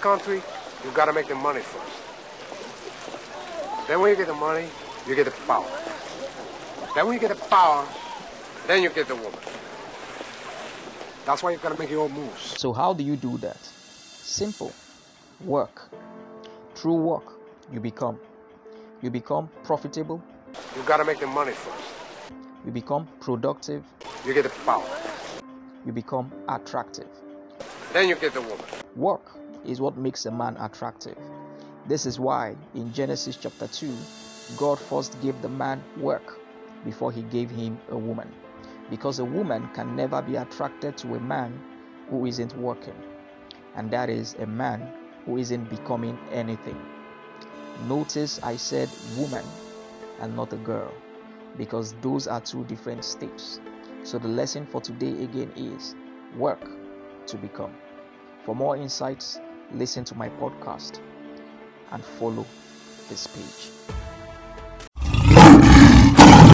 country, you've gotta make the money first. Then when you get the money, you get the power. Then when you get the power, then you get the woman. That's why you've gotta make your own moves. So, how do you do that? Simple work. Through work, you become. You become profitable. You've gotta make the money first. You become productive. You get the power. You become attractive. Then you get the woman. Work is what makes a man attractive. This is why in Genesis chapter 2, God first gave the man work before he gave him a woman. Because a woman can never be attracted to a man who isn't working, and that is a man who isn't becoming anything. Notice I said woman and not a girl because those are two different steps. So the lesson for today again is work to become. For more insights, listen to my podcast and follow this page.